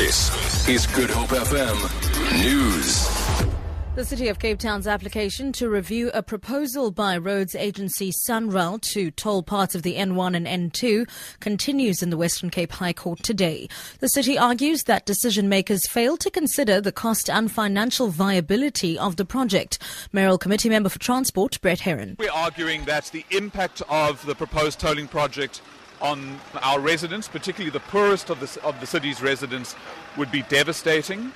This is Good Hope FM News. The City of Cape Town's application to review a proposal by roads agency SANRAL to toll parts of the N1 and N2 continues in the Western Cape High Court today. The city argues that decision makers failed to consider the cost and financial viability of the project. Mayoral Committee Member for Transport, Brett Heron. We're arguing that the impact of the proposed tolling project on our residents, particularly the poorest of the, of the city's residents, would be devastating.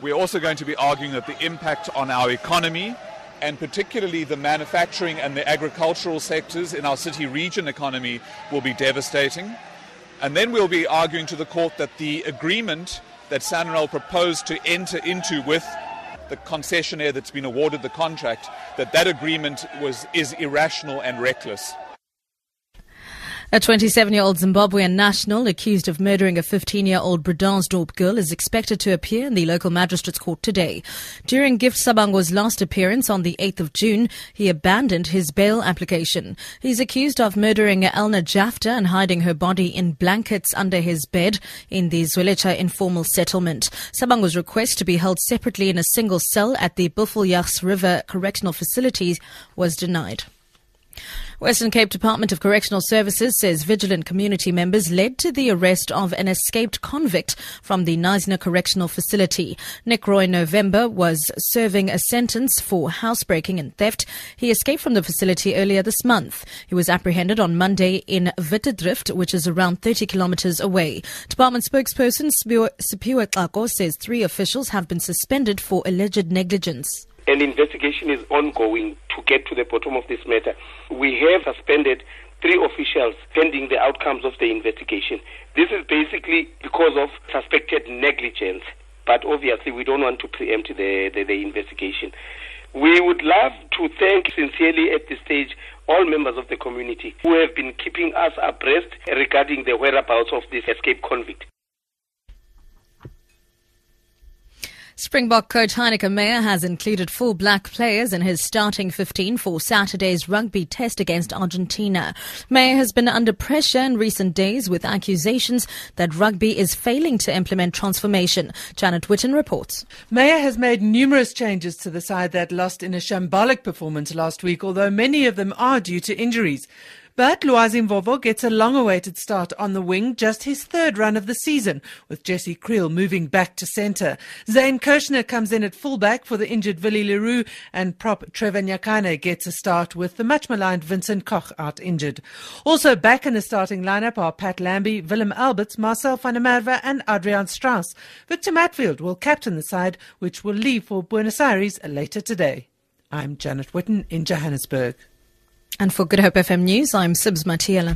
We're also going to be arguing that the impact on our economy and particularly the manufacturing and the agricultural sectors in our city region economy will be devastating. And then we'll be arguing to the court that the agreement that SANRAL proposed to enter into with the concessionaire that's been awarded the contract, that that agreement was, is irrational and reckless. A 27 year old Zimbabwean national accused of murdering a 15 year old Bredasdorp girl is expected to appear in the local magistrate's court today. During Gift Sabango's last appearance on the 8th of June, he abandoned his bail application. He's accused of murdering Elna Jafta and hiding her body in blankets under his bed in the Zwelitsha informal settlement. Sabango's request to be held separately in a single cell at the Buffeljags River Correctional Facilities was denied. Western Cape Department of Correctional Services says vigilant community members led to the arrest of an escaped convict from the Knysna Correctional Facility. Nick Roy November was serving a sentence for housebreaking and theft. He escaped from the facility earlier this month. He was apprehended on Monday in Wittedrift, which is around 30 kilometers away. Department spokesperson Sipiwe Xako says three officials have been suspended for alleged negligence. An investigation is ongoing to get to the bottom of this matter. We have suspended three officials pending the outcomes of the investigation. This is basically because of suspected negligence, but obviously we don't want to preempt the, the, the investigation. We would love to thank sincerely at this stage all members of the community who have been keeping us abreast regarding the whereabouts of this escaped convict. Springbok coach Heyneke Meyer has included four black players in his starting 15 for Saturday's rugby test against Argentina. Meyer has been under pressure in recent days with accusations that rugby is failing to implement transformation. Janet Witten reports. Meyer has made numerous changes to the side that lost in a shambolic performance last week, although many of them are due to injuries. But Lwazi Mvovo gets a long-awaited start on the wing, just his third run of the season, with Jesse Kriel moving back to centre. Zane Kirchner comes in at fullback for the injured Willie le Roux, and prop Trevor Nyakane gets a start with the much-maligned Vincent Koch out injured. Also back in the starting lineup are Pat Lambie, Willem Alberts, Marcel van der Merwe and Adriaan Strauss. Victor Matfield will captain the side, which will leave for Buenos Aires later today. I'm Janet Witten in Johannesburg. And for Good Hope FM News, I'm Sibs Matiela.